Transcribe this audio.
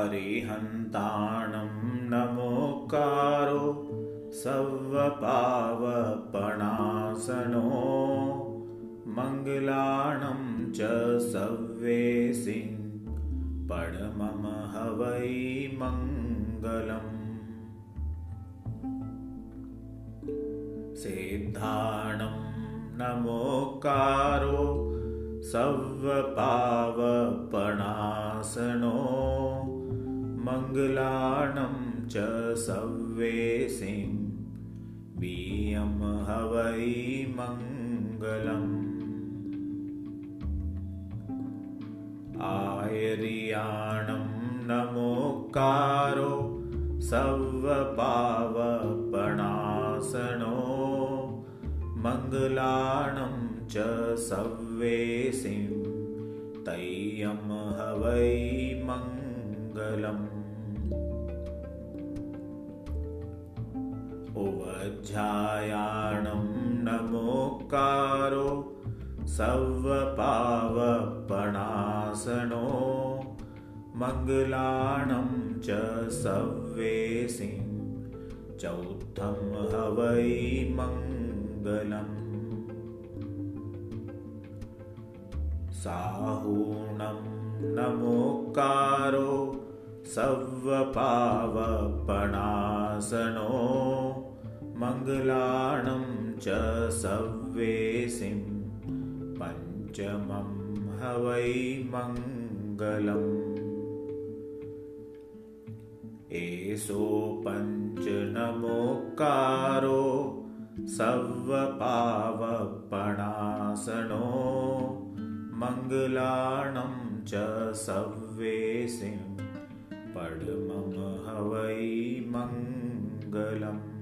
अरिहन्ताणं नमोकारो स्वपावपणासनो मङ्गलाणं च सवे सिं पणममहवै मङ्गलम्। सिद्धाणं नमोकारो स्वपावपणासन मङ्गलाणं च सव्येसिं बीयं हवै मङ्गलम्। आयर्याणं नमोकारो सवपावपणासनो मङ्गलाणं च सव्येसिं तय्यं हवै मङ्गलम् उवज्झायाणं नमोकारो सवपावपणासनो मङ्गलाणं च सव्येसिं चौथं हवै मङ्गलम्। साहूणं नमोकारो सवपावपणासनो मङ्गलाणं च सव्येसिं पञ्चमं हवै मङ्गलम्। एषो पञ्चनमोकारो सवपावपणासनो मङ्गलाणं च सव्येसिं पडमं हवै मङ्गलम्